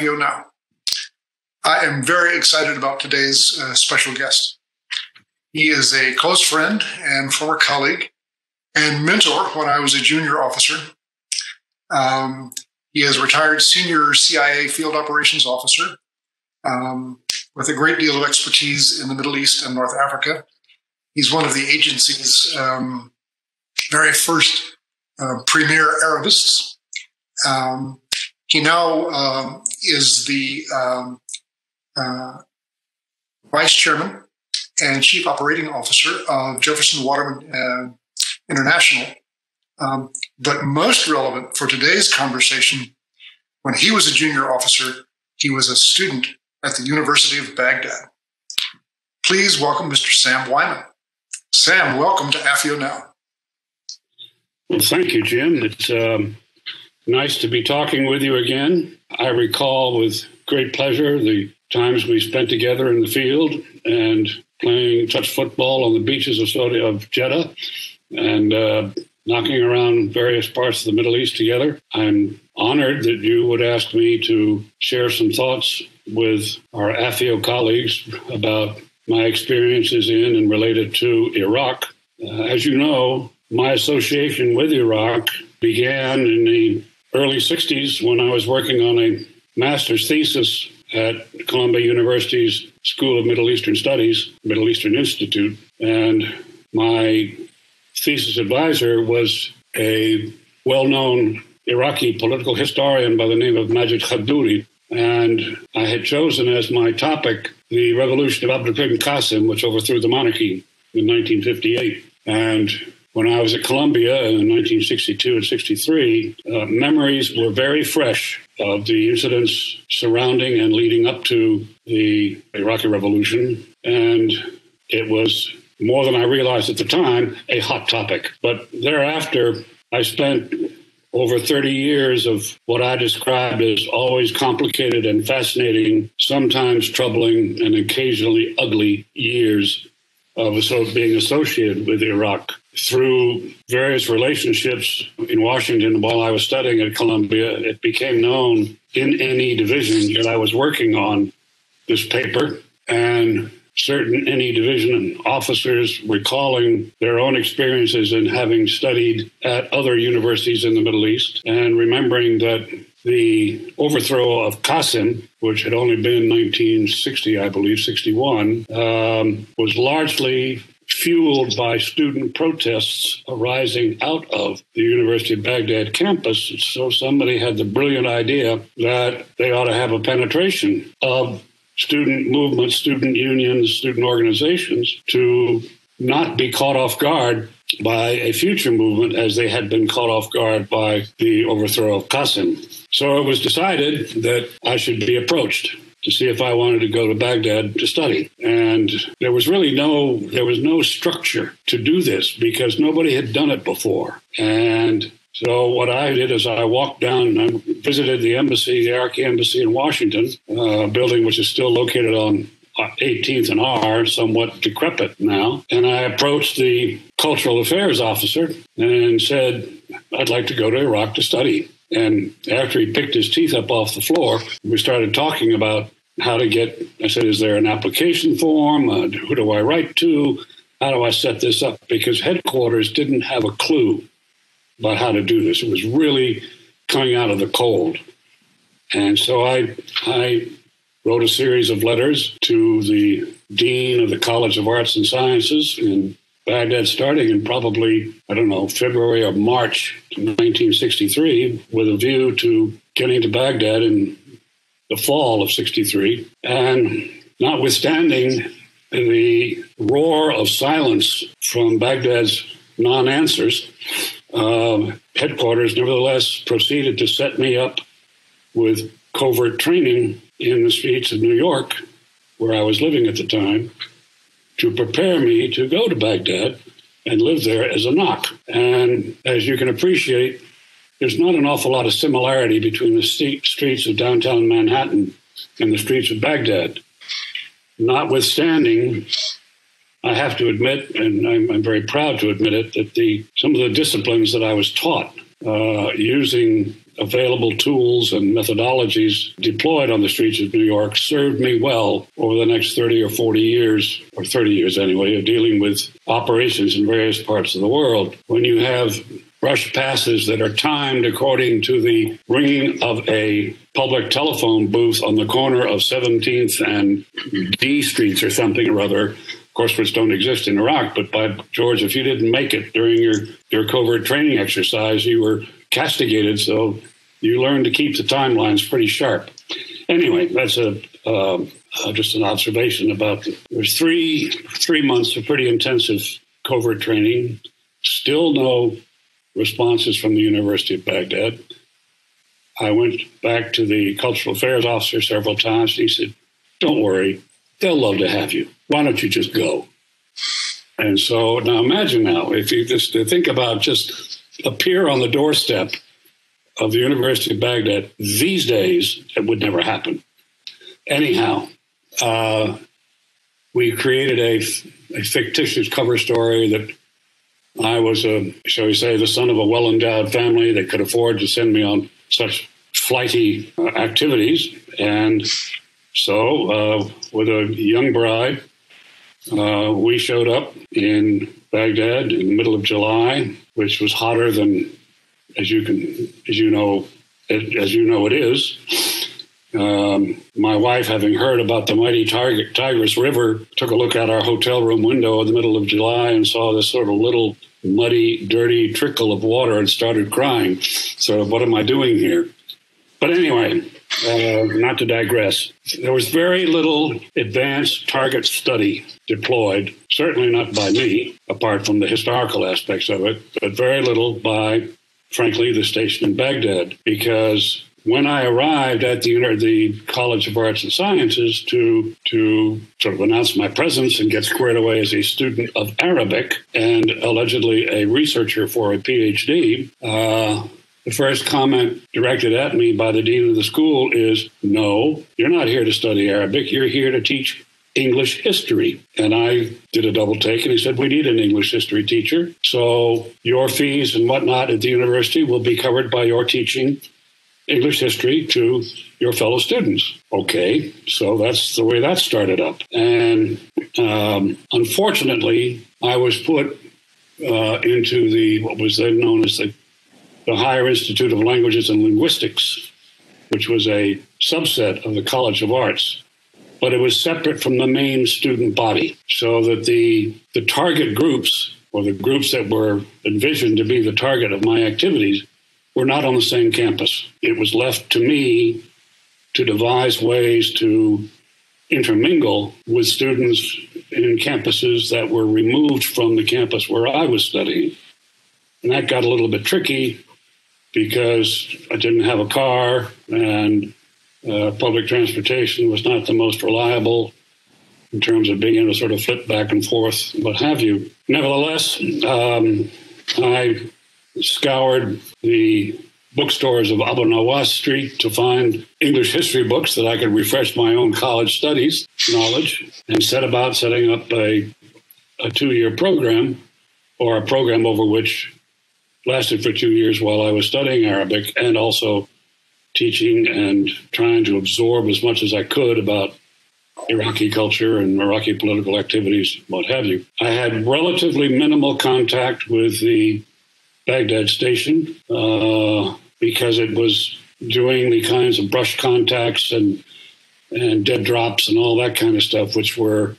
Now. I am very excited about today's uh, special guest. He is a close friend and former colleague and mentor when I was a junior officer. Um, he is a retired senior CIA field operations officer um, with a great deal of expertise in the Middle East and North Africa. He's one of the agency's um, very first uh, premier Arabists. Um, he now uh, is the um, uh, vice chairman and chief operating officer of Jefferson Waterman uh, International. Um, but most relevant for today's conversation, when he was a junior officer, he was a student at the University of Baghdad. Please welcome Mr. Sam Wyman. Sam, welcome to AFIO Now. Well, thank you, Jim. It's um, Nice to be talking with you again. I recall with great pleasure the times we spent together in the field and playing touch football on the beaches of Saudi of Jeddah and uh, knocking around various parts of the Middle East together. I'm honored that you would ask me to share some thoughts with our AFIO colleagues about my experiences in and related to Iraq. Uh, as you know, my association with Iraq began in the early 60s when I was working on a master's thesis at Columbia University's School of Middle Eastern Studies, Middle Eastern Institute. And my thesis advisor was a well known Iraqi political historian by the name of Majid Khadduri. And I had chosen as my topic the revolution of Abdul Qasim, which overthrew the monarchy in 1958. And when I was at Columbia in 1962 and 63, uh, memories were very fresh of the incidents surrounding and leading up to the Iraqi Revolution. And it was more than I realized at the time a hot topic. But thereafter, I spent over 30 years of what I described as always complicated and fascinating, sometimes troubling, and occasionally ugly years of being associated with Iraq through various relationships in Washington while I was studying at Columbia, it became known in NE division that I was working on this paper. And certain NE division officers recalling their own experiences in having studied at other universities in the Middle East and remembering that the overthrow of Qasim, which had only been 1960, I believe, 61, um, was largely fueled by student protests arising out of the University of Baghdad campus. So somebody had the brilliant idea that they ought to have a penetration of student movements, student unions, student organizations to not be caught off guard by a future movement as they had been caught off guard by the overthrow of Qasim. So it was decided that I should be approached to see if I wanted to go to Baghdad to study. And there was really no there was no structure to do this because nobody had done it before. And so what I did is I walked down and visited the embassy, the Iraqi embassy in Washington, uh, a building which is still located on 18th and R, somewhat decrepit now. And I approached the cultural affairs officer and said, I'd like to go to Iraq to study. And after he picked his teeth up off the floor, we started talking about how to get. I said, Is there an application form? Uh, who do I write to? How do I set this up? Because headquarters didn't have a clue about how to do this. It was really coming out of the cold. And so I, I wrote a series of letters to the dean of the College of Arts and Sciences in Baghdad starting in probably, I don't know, February or March 1963 with a view to getting to Baghdad in the fall of 63. And notwithstanding the roar of silence from Baghdad's non answers, uh, headquarters nevertheless proceeded to set me up with covert training in the streets of New York, where I was living at the time, to prepare me to go to Baghdad and live there as a NOC. And as you can appreciate, there's not an awful lot of similarity between the streets of downtown Manhattan and the streets of Baghdad. Notwithstanding, I have to admit, and I'm, I'm very proud to admit it, that the some of the disciplines that I was taught uh, using available tools and methodologies deployed on the streets of New York served me well over the next 30 or 40 years, or 30 years anyway, of dealing with operations in various parts of the world. When you have brush passes that are timed according to the ringing of a public telephone booth on the corner of 17th and D Streets or something or other, course, which don't exist in Iraq. But by George, if you didn't make it during your, your covert training exercise, you were castigated. So you learned to keep the timelines pretty sharp. Anyway, that's a uh, uh, just an observation about the, there's three three months of pretty intensive covert training. Still no responses from the University of Baghdad. I went back to the cultural affairs officer several times. He said, "Don't worry, they'll love to have you. Why don't you just go?" And so now imagine now if you just think about just appear on the doorstep of the University of Baghdad these days, it would never happen. Anyhow, uh, we created a, a fictitious cover story that I was a, shall we say, the son of a well endowed family that could afford to send me on such flighty uh, activities. And so, uh, with a young bride, uh, we showed up in Baghdad in the middle of July, which was hotter than, as you can, as you know, as you know, it is. Um, my wife, having heard about the mighty Tigris River, took a look out our hotel room window in the middle of July and saw this sort of little muddy, dirty trickle of water and started crying. So, what am I doing here? But anyway, uh, not to digress, there was very little advanced target study deployed, certainly not by me, apart from the historical aspects of it, but very little by, frankly, the station in Baghdad, because when I arrived at the, the College of Arts and Sciences to to sort of announce my presence and get squared away as a student of Arabic and allegedly a researcher for a PhD, uh, the first comment directed at me by the dean of the school is, "No, you're not here to study Arabic. You're here to teach English history. And I did a double take and he said, We need an English history teacher. So your fees and whatnot at the university will be covered by your teaching English history to your fellow students. Okay, so that's the way that started up. And um, unfortunately, I was put uh, into the what was then known as the, the Higher Institute of Languages and Linguistics, which was a subset of the College of Arts. But it was separate from the main student body, so that the the target groups or the groups that were envisioned to be the target of my activities were not on the same campus. It was left to me to devise ways to intermingle with students in campuses that were removed from the campus where I was studying. And that got a little bit tricky because I didn't have a car and uh, public transportation was not the most reliable in terms of being able to sort of flip back and forth, what have you. Nevertheless, um, I scoured the bookstores of Abu Nawas Street to find English history books that I could refresh my own college studies knowledge and set about setting up a, a two year program or a program over which lasted for two years while I was studying Arabic and also teaching and trying to absorb as much as I could about Iraqi culture and Iraqi political activities, what have you. I had relatively minimal contact with the Baghdad station uh, because it was doing the kinds of brush contacts and and dead drops and all that kind of stuff, which were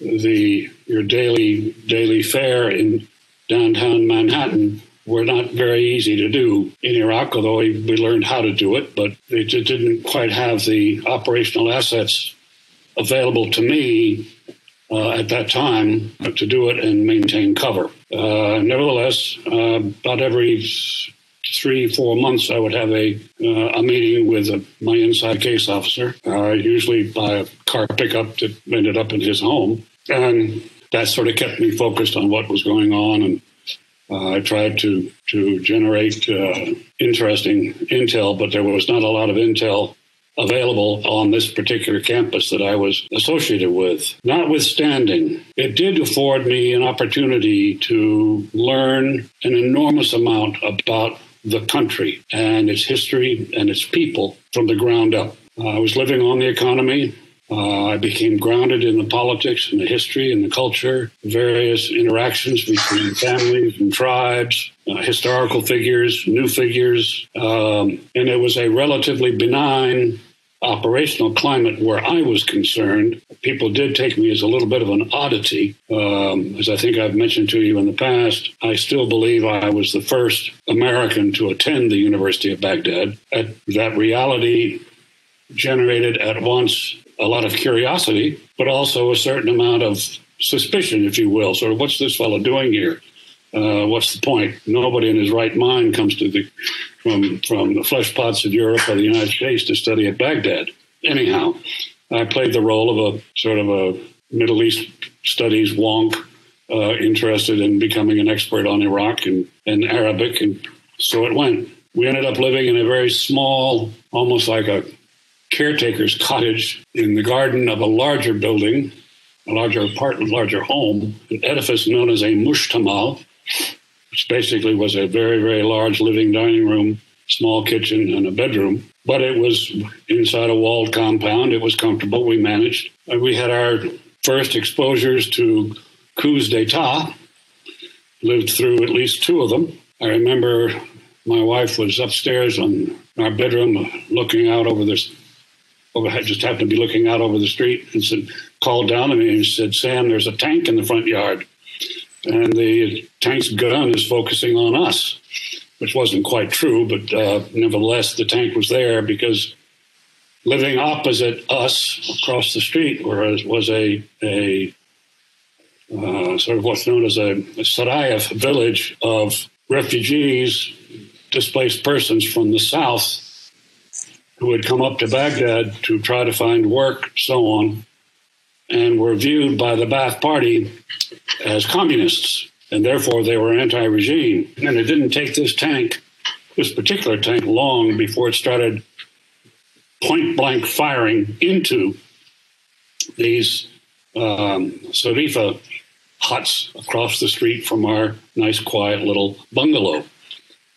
the your daily daily fare in downtown Manhattan were not very easy to do in Iraq, although we, learned how to do it, but it didn't quite have the operational assets available to me uh, at that time to do it and maintain cover. Uh, nevertheless, uh, about every three, four months, I would have a uh, a meeting with a, my inside case officer, uh, usually by a car pickup that ended up in his home, and that sort of kept me focused on what was going on, and uh, I tried to to generate interesting intel, but there was not a lot of intel available on this particular campus that I was associated with. Notwithstanding, it did afford me an opportunity to learn an enormous amount about the country and its history and its people from the ground up. Uh, I was living on the economy. Uh, I became grounded in the politics and the history and the culture, various interactions between families and tribes, uh, historical figures, new figures. Um, and it was a relatively benign operational climate where I was concerned, people did take me as a little bit of an oddity. Um, as I think I've mentioned to you in the past, I still believe I was the first American to attend the University of Baghdad. that reality generated at once a lot of curiosity, but also a certain amount of suspicion, if you will. Sort of, what's this fellow doing here? Uh, what's the point? Nobody in his right mind comes to the from from the flesh pots of Europe or the United States to study at Baghdad. Anyhow, I played the role of a sort of a Middle East studies wonk, uh, interested in becoming an expert on Iraq and, and Arabic, and so it went. We ended up living in a very small, almost like a caretaker's cottage in the garden of a larger building, a larger apartment, larger home, an edifice known as a mushtamal, which basically was a very, very large living dining room, small kitchen, and a bedroom. But it was inside a walled compound. It was comfortable. We managed. We had our first exposures to coups d'etat, lived through at least two of them. I remember my wife was upstairs in our bedroom looking out over this over, just happened to be looking out over the street and said, called down to me and said, Sam, there's a tank in the front yard. And the tank's gun is focusing on us, which wasn't quite true, but uh, nevertheless, the tank was there because living opposite us across the street was, was a, a uh, sort of what's known as a, a Sarayef village of refugees, displaced persons from the south who had come up to Baghdad to try to find work, so on, and were viewed by the Ba'ath Party as communists, and therefore they were anti regime. And it didn't take this tank, this particular tank, long before it started point blank firing into these um, Sarifa huts across the street from our nice, quiet little bungalow.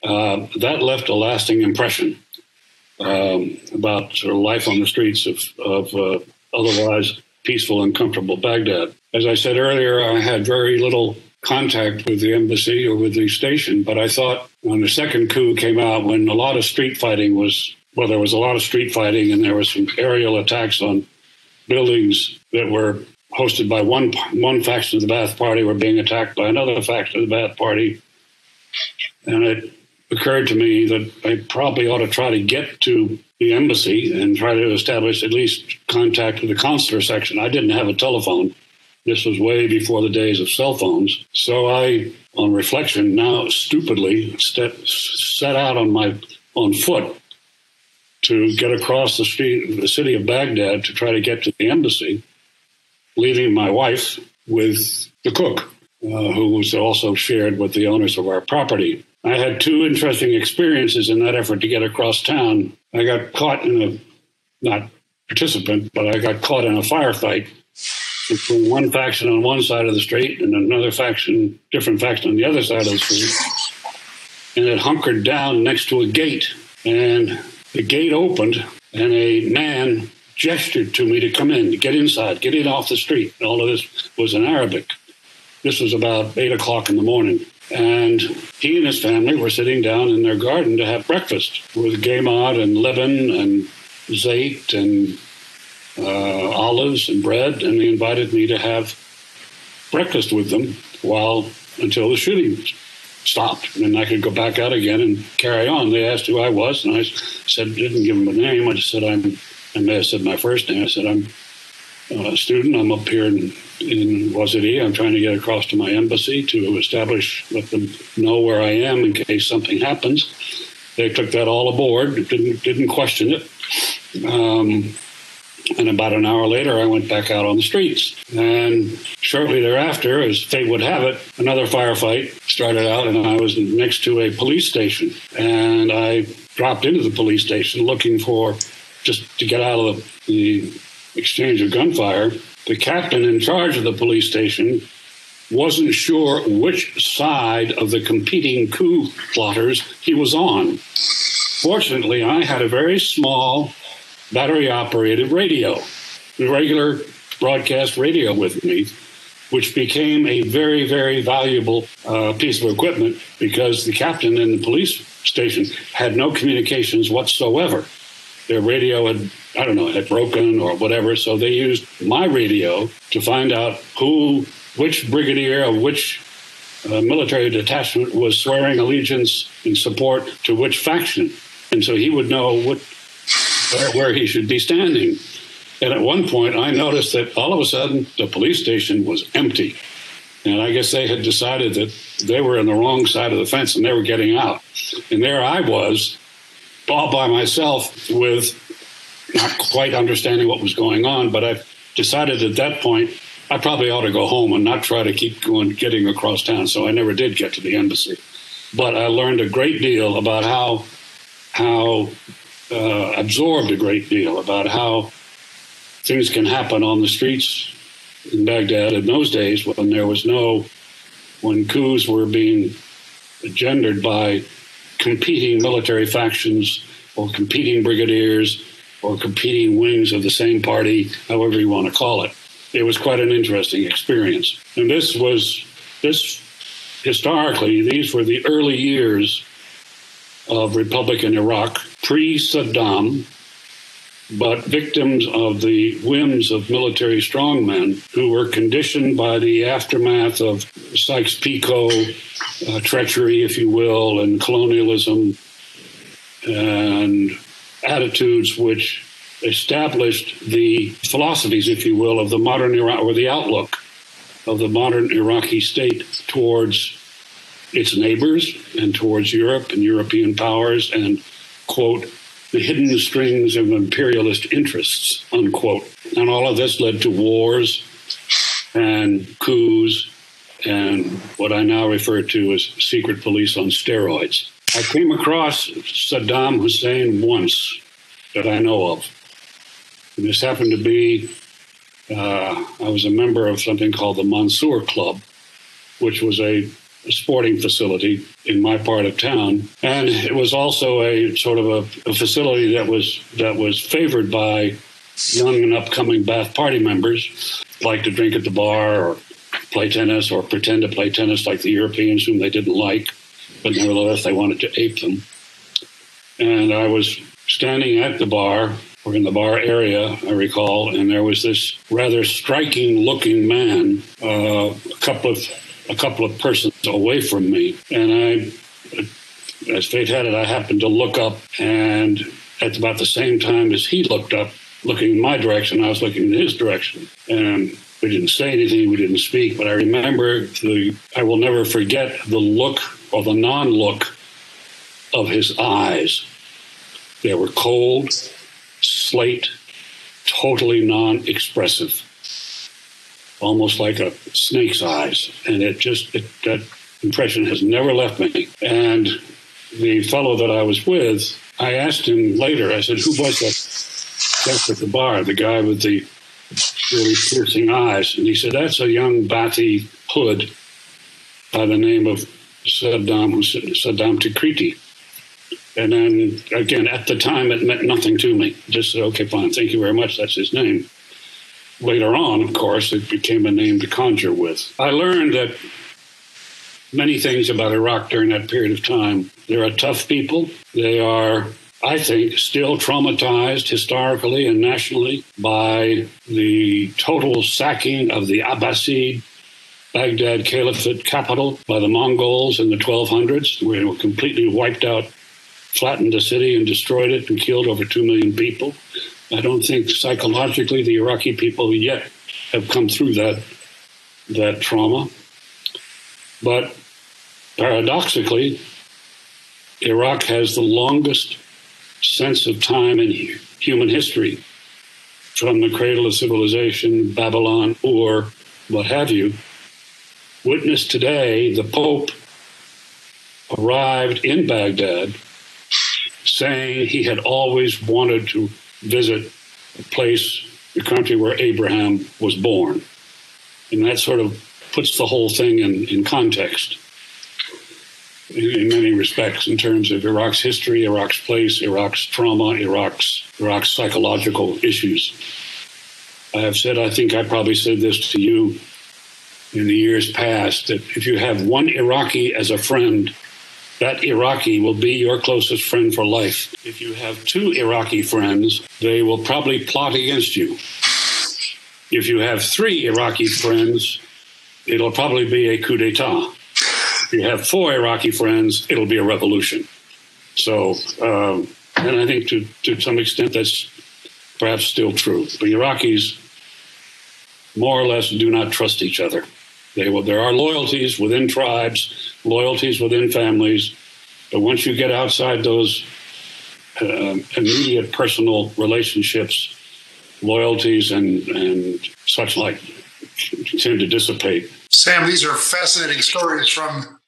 Uh, that left a lasting impression um, about life on the streets of, of uh, otherwise peaceful and comfortable Baghdad. As I said earlier, I had very little contact with the embassy or with the station, but I thought when the second coup came out, when a lot of street fighting was, well, there was a lot of street fighting and there was some aerial attacks on buildings that were hosted by one one faction of the Ba'ath Party were being attacked by another faction of the Ba'ath Party, and it occurred to me that I probably ought to try to get to the embassy and try to establish at least contact with the consular section. I didn't have a telephone. This was way before the days of cell phones. So I, on reflection, now stupidly step, set out on my on foot to get across the street, the city of Baghdad, to try to get to the embassy, leaving my wife with the cook, uh, who was also shared with the owners of our property. I had two interesting experiences in that effort to get across town. I got caught in a, not participant, but I got caught in a firefight between one faction on one side of the street and another faction, different faction on the other side of the street. And it hunkered down next to a gate. And the gate opened, and a man gestured to me to come in, get inside, get in off the street. And all of this was in Arabic. This was about eight o'clock in the morning. And he and his family were sitting down in their garden to have breakfast with gamad and lebanon and zait and uh, olives and bread. And they invited me to have breakfast with them while until the shooting stopped. And I could go back out again and carry on. They asked who I was, and I said, didn't give them a name. I just said, I'm, I may have said my first name. I said, I'm a student. I'm up here in in Waziri. I'm trying to get across to my embassy to establish, let them know where I am in case something happens. They took that all aboard, didn't, didn't question it. Um, and about an hour later, I went back out on the streets. And shortly thereafter, as fate would have it, another firefight started out, and I was next to a police station. And I dropped into the police station looking for just to get out of the, the exchange of gunfire the captain in charge of the police station wasn't sure which side of the competing coup plotters he was on. Fortunately, I had a very small battery operated radio, regular broadcast radio with me, which became a very, very valuable uh, piece of equipment because the captain in the police station had no communications whatsoever. Their radio had, I don't know, had broken or whatever, so they used my radio to find out who, which brigadier of which uh, military detachment was swearing allegiance in support to which faction. And so he would know what, where, where he should be standing. And at one point, I noticed that all of a sudden the police station was empty. And I guess they had decided that they were on the wrong side of the fence and they were getting out. And there I was, all by myself, with not quite understanding what was going on. But I decided at that point I probably ought to go home and not try to keep going getting across town. So I never did get to the embassy. But I learned a great deal about how how uh, absorbed a great deal about how things can happen on the streets in Baghdad in those days when there was no, when coups were being gendered by competing military factions or competing brigadiers or competing wings of the same party, however you want to call it. It was quite an interesting experience. And this was, this historically, these were the early years of Republican Iraq, pre Saddam, but victims of the whims of military strongmen who were conditioned by the aftermath of Sykes Picot uh, treachery, if you will, and colonialism and attitudes which established the philosophies, if you will, of the modern Iraq or the outlook of the modern Iraqi state towards its neighbors and towards Europe and European powers and, quote, the hidden strings of imperialist interests, unquote. And all of this led to wars and coups and what I now refer to as secret police on steroids. I came across Saddam Hussein once that I know of. And this happened to be, uh, I was a member of something called the Mansour Club, which was a sporting facility in my part of town, and it was also a sort of a, a facility that was that was favored by young and upcoming Ba'ath Party members, like to drink at the bar or play tennis or pretend to play tennis like the Europeans whom they didn't like, but nevertheless they wanted to ape them. And I was standing at the bar or in the bar area, I recall, and there was this rather striking looking man, uh, a couple of a couple of persons away from me. And I, as fate had it, I happened to look up, and at about the same time as he looked up, looking in my direction, I was looking in his direction. And we didn't say anything, we didn't speak, but I remember the, I will never forget the look or the non look of his eyes. They were cold, slate, totally non expressive almost like a snake's eyes. And it just, it, that impression has never left me. And the fellow that I was with, I asked him later, I said, who was that guest at the bar, the guy with the really piercing eyes? And he said, that's a young Ba'athi hood by the name of Saddam, Saddam Tikriti. And then again, at the time, it meant nothing to me. Just said, okay, fine, thank you very much. That's his name later on, of course, it became a name to conjure with. I learned that many things about Iraq during that period of time. They're a tough people. They are, I think, still traumatized historically and nationally by the total sacking of the Abbasid Baghdad Caliphate capital by the Mongols in the 1200s. We were completely wiped out, flattened the city, and destroyed it and killed over 2 million people. I don't think psychologically the Iraqi people yet have come through that that trauma. But paradoxically, Iraq has the longest sense of time in human history from the cradle of civilization, Babylon, or what have you. Witness today, the Pope arrived in Baghdad saying he had always wanted to visit a place, the country where Abraham was born. And that sort of puts the whole thing in, in context in many respects in terms of Iraq's history, Iraq's place, Iraq's trauma, Iraq's Iraq's psychological issues. I have said, I think I probably said this to you in the years past, that if you have one Iraqi as a friend, that Iraqi will be your closest friend for life. If you have two Iraqi friends, they will probably plot against you. If you have three Iraqi friends, it'll probably be a coup d'etat. If you have four Iraqi friends, it'll be a revolution. So, um, and I think to, to some extent that's perhaps still true. But Iraqis more or less do not trust each other. They there are loyalties within tribes, loyalties within families, but once you get outside those uh, immediate personal relationships, loyalties and, and such like tend to dissipate. Sam, these are fascinating stories from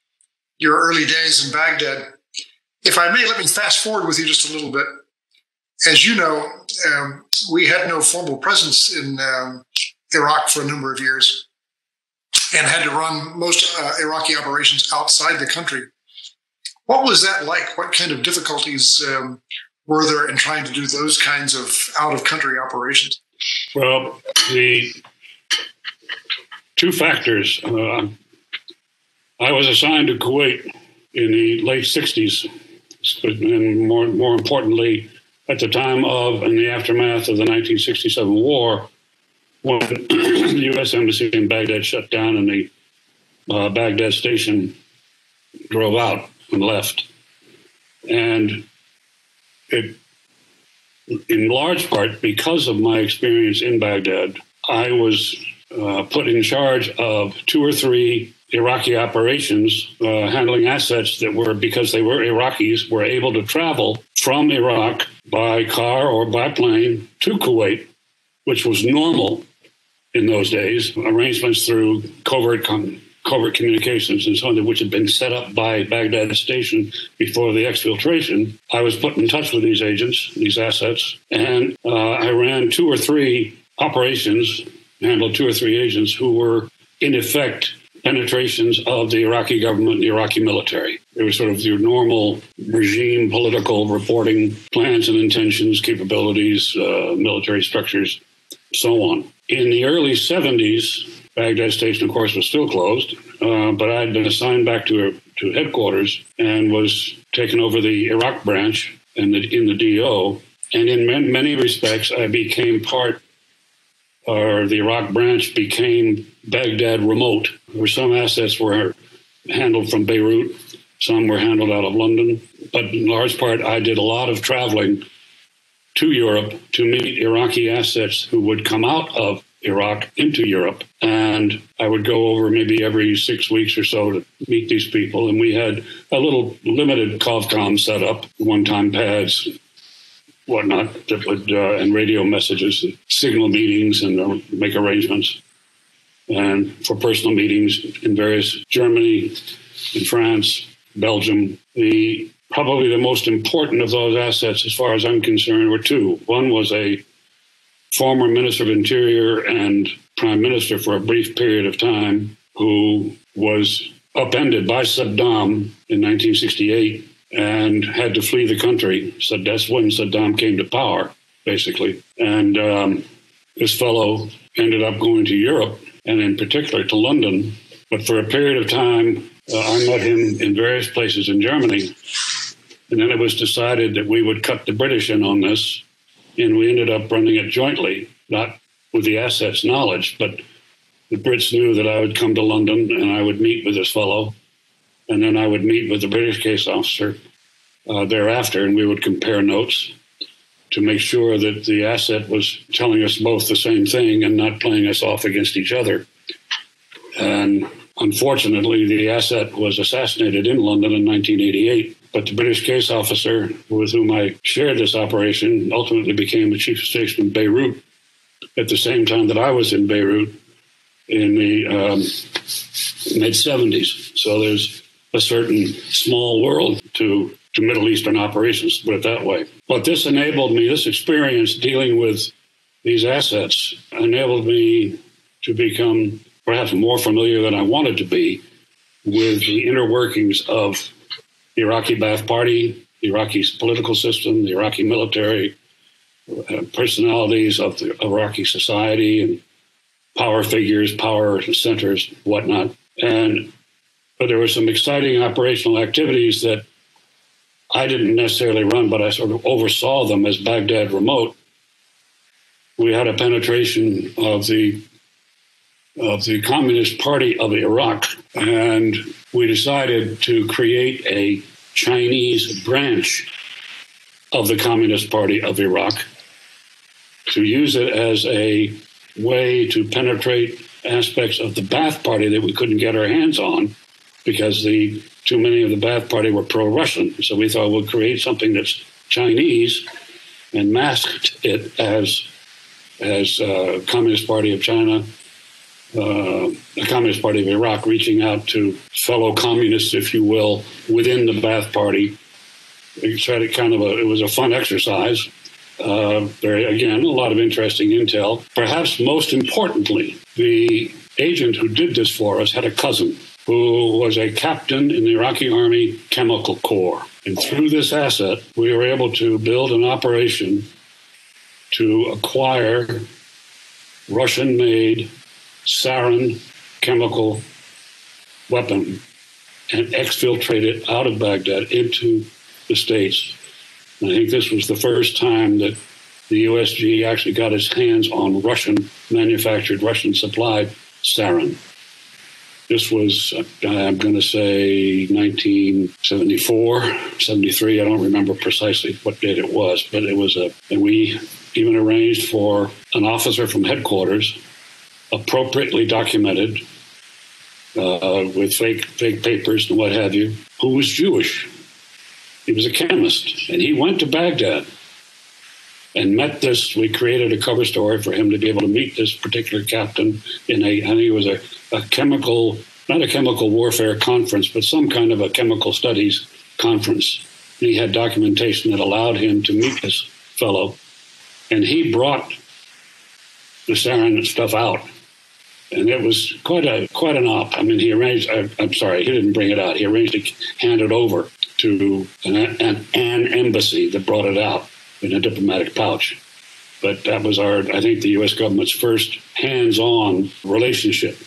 your early days in Baghdad. If I may, let me fast forward with you just a little bit. As you know, um, we had no formal presence in um, Iraq for a number of years and had to run most uh, Iraqi operations outside the country. What was that like? What kind of difficulties um, were there in trying to do those kinds of out of country operations? Well, the two factors. Uh, I was assigned to Kuwait in the late 60s, and more, more importantly, at the time of and the aftermath of the 1967 war, when the U.S. Embassy in Baghdad shut down and the uh, Baghdad station drove out and left. And it, in large part, because of my experience in Baghdad, I was uh, put in charge of two or three Iraqi operations uh, handling assets that were, because they were Iraqis, were able to travel from Iraq by car or by plane to Kuwait, which was normal in those days. Arrangements through covert covert communications and so on, which had been set up by Baghdad Station before the exfiltration. I was put in touch with these agents, these assets, and uh, I ran two or three operations, handled two or three agents who were in effect penetrations of the Iraqi government, the Iraqi military. It was sort of your normal regime political reporting plans and intentions, capabilities, uh, military structures, so on. In the early 70s, Baghdad Station, of course, was still closed, uh, but I had been assigned back to, to headquarters and was taken over the Iraq branch in the, in the DO. And in many respects, I became part or the Iraq branch became Baghdad remote, where some assets were handled from Beirut, some were handled out of London. But in large part, I did a lot of traveling to Europe to meet Iraqi assets who would come out of Iraq into Europe. And I would go over maybe every six weeks or so to meet these people. And we had a little limited COVCOM set up, one time pads, whatnot that would uh, and radio messages, signal meetings, and uh, make arrangements, and for personal meetings in various Germany, in France, Belgium. The probably the most important of those assets, as far as I'm concerned, were two. One was a former Minister of Interior and Prime Minister for a brief period of time, who was upended by Saddam in 1968 and had to flee the country. So that's when Saddam came to power, basically. And um, this fellow ended up going to Europe, and in particular to London. But for a period of time, uh, I met him in various places in Germany. And then it was decided that we would cut the British in on this. And we ended up running it jointly, not with the assets knowledge, but the Brits knew that I would come to London and I would meet with this fellow and then I would meet with the British case officer uh, thereafter, and we would compare notes to make sure that the asset was telling us both the same thing and not playing us off against each other. And unfortunately, the asset was assassinated in London in 1988. But the British case officer with whom I shared this operation ultimately became the chief of station in Beirut at the same time that I was in Beirut in the um, mid 70s. So there's a certain small world to to Middle Eastern operations, to put it that way. But this enabled me, this experience dealing with these assets enabled me to become perhaps more familiar than I wanted to be with the inner workings of the Iraqi Ba'ath Party, the Iraqi political system, the Iraqi military, uh, personalities of the Iraqi society, and power figures, power centers, whatnot. And but there were some exciting operational activities that I didn't necessarily run, but I sort of oversaw them as Baghdad Remote. We had a penetration of the of the Communist Party of Iraq, and we decided to create a Chinese branch of the Communist Party of Iraq to use it as a way to penetrate aspects of the Ba'ath Party that we couldn't get our hands on because the too many of the Ba'ath Party were pro-Russian. So we thought we'll create something that's Chinese and masked it as as uh, Communist Party of China, uh, the Communist Party of Iraq, reaching out to fellow communists, if you will, within the Ba'ath Party. We tried it kind of a, it was a fun exercise. Uh, very, again, a lot of interesting intel. Perhaps most importantly, the agent who did this for us had a cousin who was a captain in the Iraqi Army Chemical Corps. And through this asset, we were able to build an operation to acquire Russian made sarin chemical weapon and exfiltrate it out of Baghdad into the States. And I think this was the first time that the USG actually got its hands on Russian manufactured, Russian supplied sarin. This was, uh, I'm going to say 1974, 73. I don't remember precisely what date it was, but it was a, and we even arranged for an officer from headquarters, appropriately documented, uh, with fake fake papers and what have you, who was Jewish. He was a chemist, and he went to Baghdad and met this. We created a cover story for him to be able to meet this particular captain in a, think it was a, a chemical, not a chemical warfare conference, but some kind of a chemical studies conference. And he had documentation that allowed him to meet this fellow. And he brought the sarin stuff out. And it was quite a quite an op. I mean, he arranged. I, am sorry, he didn't bring it out. He arranged to hand it over to an, an, an embassy that brought it out in a diplomatic pouch. But that was our, I think, the U.S. government's first hands on relationship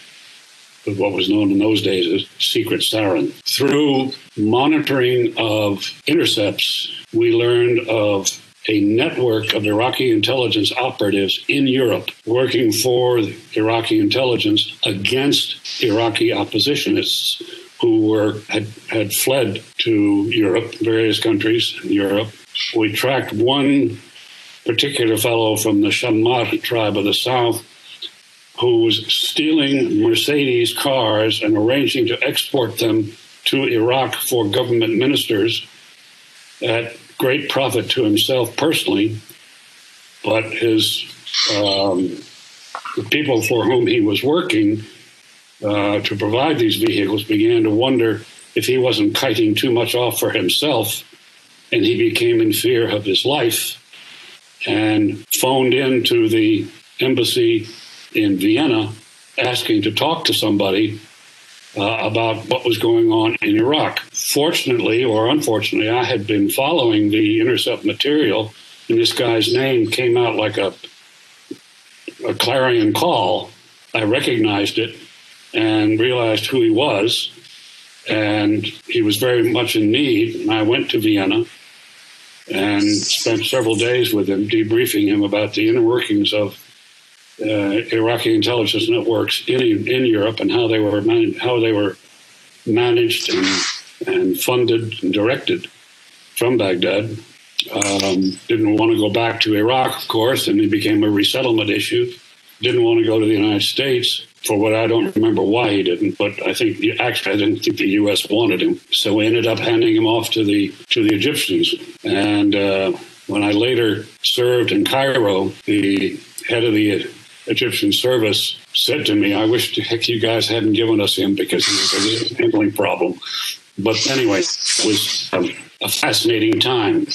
with what was known in those days as secret sarin. Through monitoring of intercepts, we learned of a network of Iraqi intelligence operatives in Europe working for Iraqi intelligence against Iraqi oppositionists who were had, had fled to Europe, various countries in Europe, we tracked one particular fellow from the Shammar tribe of the south who was stealing Mercedes cars and arranging to export them to Iraq for government ministers at great profit to himself personally, but his um, the people for whom he was working uh, to provide these vehicles began to wonder if he wasn't kiting too much off for himself and he became in fear of his life and phoned in to the embassy in Vienna asking to talk to somebody uh, about what was going on in Iraq. Fortunately or unfortunately, I had been following the intercept material, and this guy's name came out like a, a clarion call. I recognized it and realized who he was, and he was very much in need. And I went to Vienna and spent several days with him, debriefing him about the inner workings of Iraqi intelligence networks in in Europe and how they were man- how they were managed and, and funded and directed from Baghdad. Um, didn't want to go back to Iraq, of course, and it became a resettlement issue. Didn't want to go to the United States for what I don't remember why he didn't, but I think actually I didn't think the U.S. wanted him, so we ended up handing him off to the to the Egyptians. And uh, when I later served in Cairo, the head of the Egyptian service said to me, "I wish heck you guys hadn't given us him because he was a handling problem." But anyway, it was a fascinating time.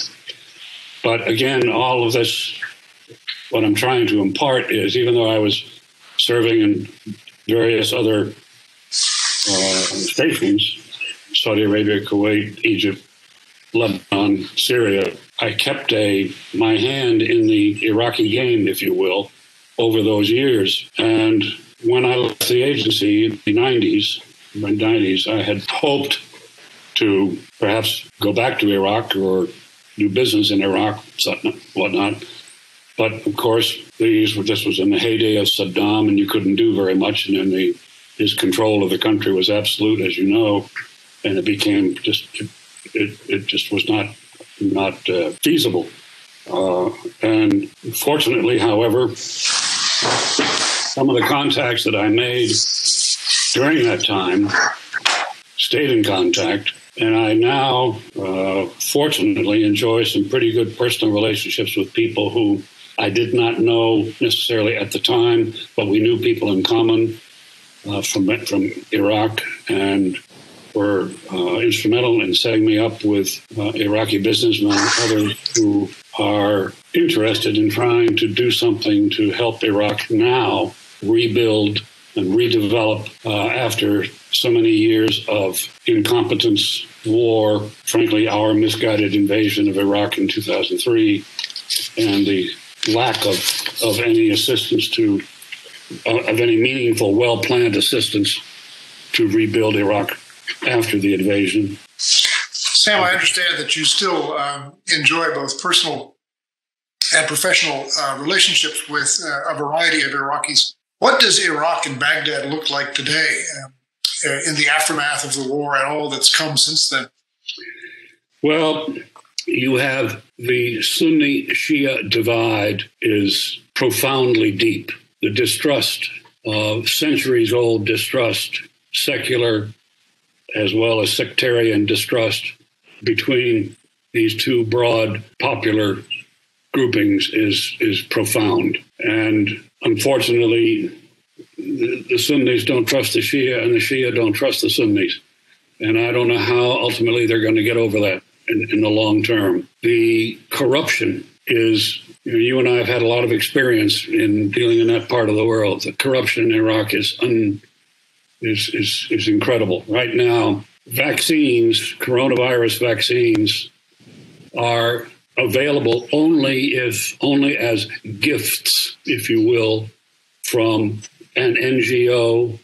But again, all of this, what I'm trying to impart is, even though I was serving in various other uh, stations Saudi Arabia, Kuwait, Egypt, Lebanon, Syria. I kept a my hand in the Iraqi game, if you will, over those years. And when I left the agency in the 90s, mid 90s, I had hoped to perhaps go back to Iraq or do business in Iraq, whatnot. But of course, these this was in the heyday of Saddam, and you couldn't do very much. And then the, his control of the country was absolute, as you know, and it became just it, it just was not not uh, feasible. Uh, and fortunately, however, some of the contacts that I made during that time stayed in contact. And I now, uh, fortunately, enjoy some pretty good personal relationships with people who I did not know necessarily at the time, but we knew people in common uh, from from Iraq, and were uh, instrumental in setting me up with uh, Iraqi businessmen and others who are interested in trying to do something to help Iraq now rebuild and redevelop uh, after so many years of incompetence, war, frankly, our misguided invasion of Iraq in 2003, and the lack of, of any assistance to, uh, of any meaningful, well planned assistance to rebuild Iraq after the invasion. Sam, I understand that you still um, enjoy both personal and professional uh, relationships with uh, a variety of Iraqis. What does Iraq and Baghdad look like today um, uh, in the aftermath of the war and all that's come since then? Well, you have the Sunni Shia divide is profoundly deep. The distrust, of centuries old distrust, secular as well as sectarian distrust between these two broad popular groupings is is profound. And unfortunately, the, the Sunnis don't trust the Shia, and the Shia don't trust the Sunnis. And I don't know how ultimately they're going to get over that in, in the long term. The corruption is you, know, you, and I have had a lot of experience in dealing in that part of the world. The corruption in Iraq is un, is, is, is incredible. Right now, vaccines, coronavirus vaccines, are available only if only as gifts, if you will, from an NGO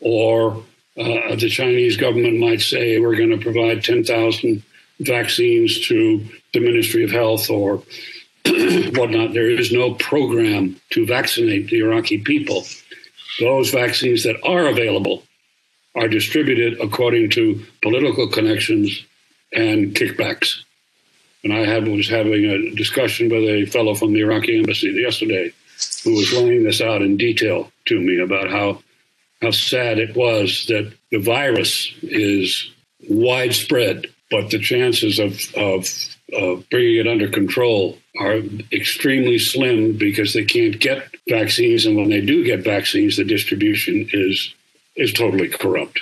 or uh, the Chinese government might say we're going to provide 10,000 vaccines to the Ministry of Health or whatnot. There is no program to vaccinate the Iraqi people those vaccines that are available are distributed according to political connections and kickbacks. And I was having a discussion with a fellow from the Iraqi embassy yesterday who was laying this out in detail to me about how how sad it was that the virus is widespread, but the chances of, of, of bringing it under control are extremely slim because they can't get vaccines, and when they do get vaccines, the distribution is is totally corrupt.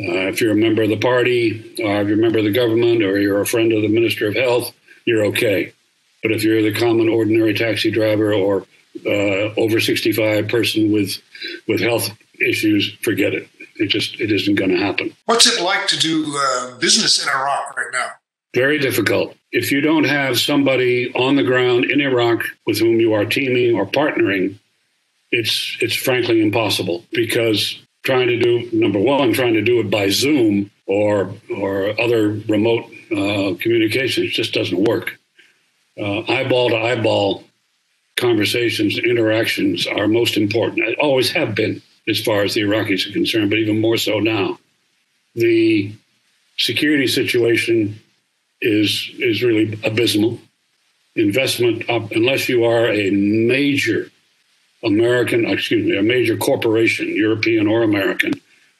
Uh, if you're a member of the party, or if you're a member of the government, or you're a friend of the Minister of Health, you're okay. But if you're the common, ordinary taxi driver or uh, over 65 person with with health issues, forget it. It just it isn't going to happen. What's it like to do uh, business in Iraq right now? Very difficult. If you don't have somebody on the ground in Iraq with whom you are teaming or partnering, it's it's frankly impossible because trying to do number one, trying to do it by Zoom or or other remote uh, communications just doesn't work. Uh, eyeball to eyeball conversations, interactions are most important. Always have been, as far as the Iraqis are concerned, but even more so now. The security situation is is really abysmal. Investment, unless you are a major American, excuse me, a major corporation, European or American,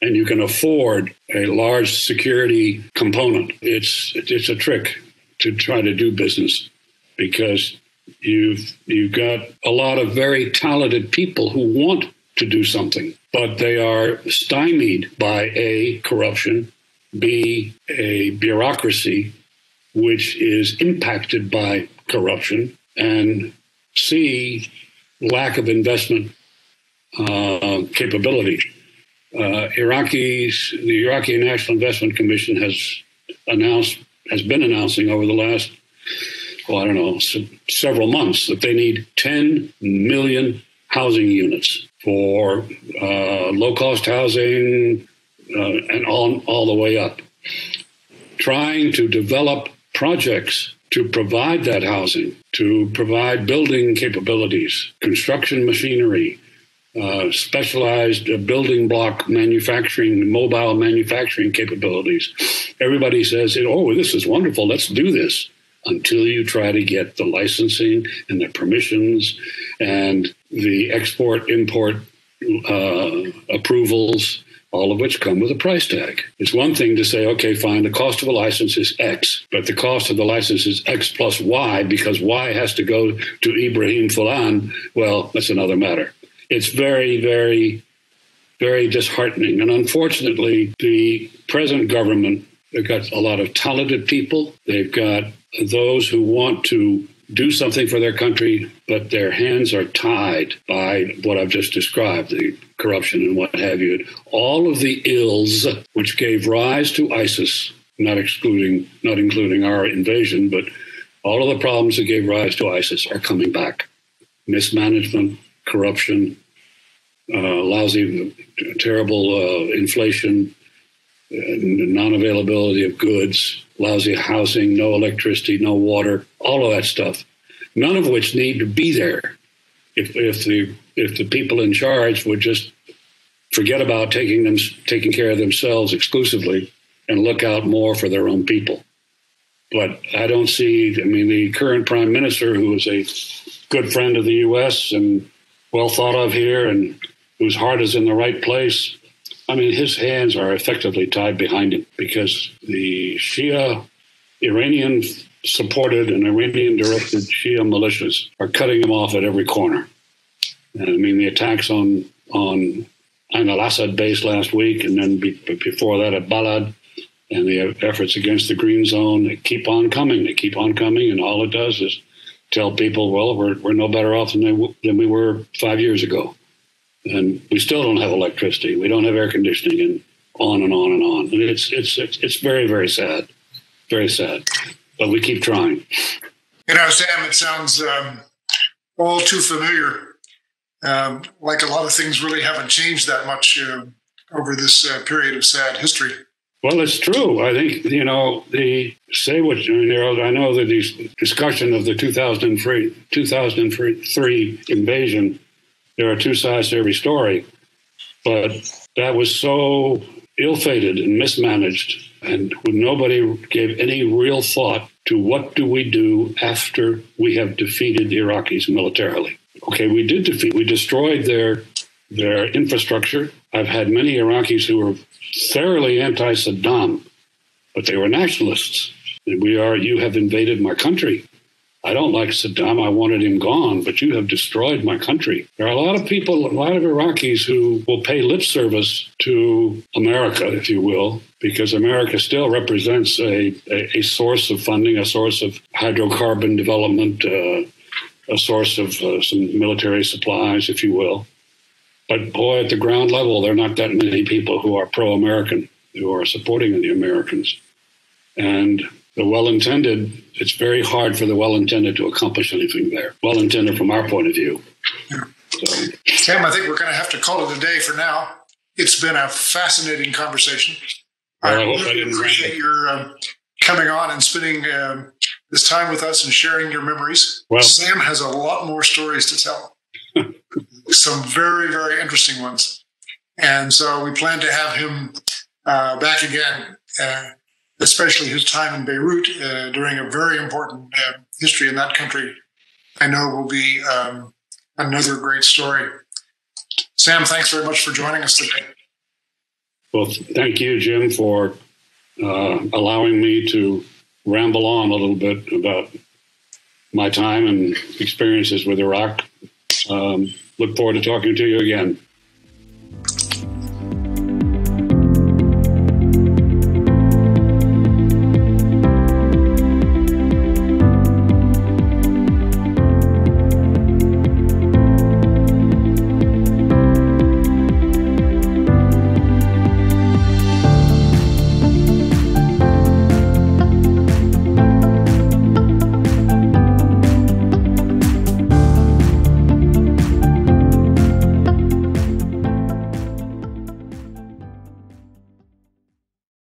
and you can afford a large security component, it's it's a trick to try to do business because you've you've got a lot of very talented people who want to do something, but they are stymied by a corruption, b a bureaucracy which is impacted by corruption, and C, lack of investment uh, capability. Uh, Iraqis, the Iraqi National Investment Commission has announced, has been announcing over the last, well, I don't know, several months that they need 10 million housing units for uh, low cost housing uh, and on all the way up. Trying to develop projects to provide that housing, to provide building capabilities, construction machinery, uh, specialized uh, building block manufacturing, mobile manufacturing capabilities. Everybody says, oh, this is wonderful, let's do this. Until you try to get the licensing and the permissions and the export import uh, approvals all of which come with a price tag. It's one thing to say, okay, fine, the cost of a license is X, but the cost of the license is X plus Y because Y has to go to Ibrahim Fulan. Well, that's another matter. It's very, very, very disheartening. And unfortunately, the present government, they've got a lot of talented people. They've got those who want to do something for their country, but their hands are tied by what I've just described the corruption and what have you. All of the ills which gave rise to ISIS, not excluding, not including our invasion, but all of the problems that gave rise to ISIS are coming back mismanagement, corruption, uh, lousy, terrible uh, inflation, uh, non availability of goods, lousy housing, no electricity, no water, all of that stuff, none of which need to be there if, if the if the people in charge would just forget about taking them taking care of themselves exclusively and look out more for their own people. But I don't see. I mean, the current prime minister, who is a good friend of the U.S. and well thought of here, and whose heart is in the right place, I mean, his hands are effectively tied behind him because the Shia Iranian supported and Iranian directed Shia militias are cutting him off at every corner. And I mean, the attacks on on Ain al Assad base last week, and then be, before that at Balad, and the efforts against the Green Zone, they keep on coming. They keep on coming, and all it does is tell people, well, we're, we're no better off than, they, than we were five years ago and we still don't have electricity. We don't have air conditioning, and on and on and on. And it's it's it's, it's very very sad, very sad. But we keep trying. You know, Sam, it sounds um, all too familiar. Um, like a lot of things really haven't changed that much uh, over this uh, period of sad history. Well, it's true. I think you know the say what you know. I know that the discussion of the 2003 2003 invasion there are two sides to every story. But that was so ill fated and mismanaged, and nobody gave any real thought to what do we do after we have defeated the Iraqis militarily. Okay, we did defeat, we destroyed their their infrastructure. I've had many Iraqis who were thoroughly anti Saddam, but they were nationalists. We are, you have invaded my country. I don't like Saddam. I wanted him gone, but you have destroyed my country. There are a lot of people, a lot of Iraqis who will pay lip service to America, if you will, because America still represents a, a, a source of funding, a source of hydrocarbon development, uh, a source of uh, some military supplies, if you will. But boy, at the ground level, there are not that many people who are pro American, who are supporting the Americans. And the well intended, it's very hard for the well intended to accomplish anything there. Well intended from our point of view. Yeah. So. Sam, I think we're going to have to call it a day for now. It's been a fascinating conversation. Well, I, I really I appreciate your um, coming on and spending um, this time with us and sharing your memories. Well, Sam has a lot more stories to tell, some very, very interesting ones. And so we plan to have him uh, back again. Uh, especially his time in Beirut uh, during a very important uh, history in that country, I know will be um, another great story. Sam, thanks very much for joining us today. Well, thank you, Jim, for uh, allowing me to ramble on a little bit about my time and experiences with Iraq. Um, look forward to talking to you again.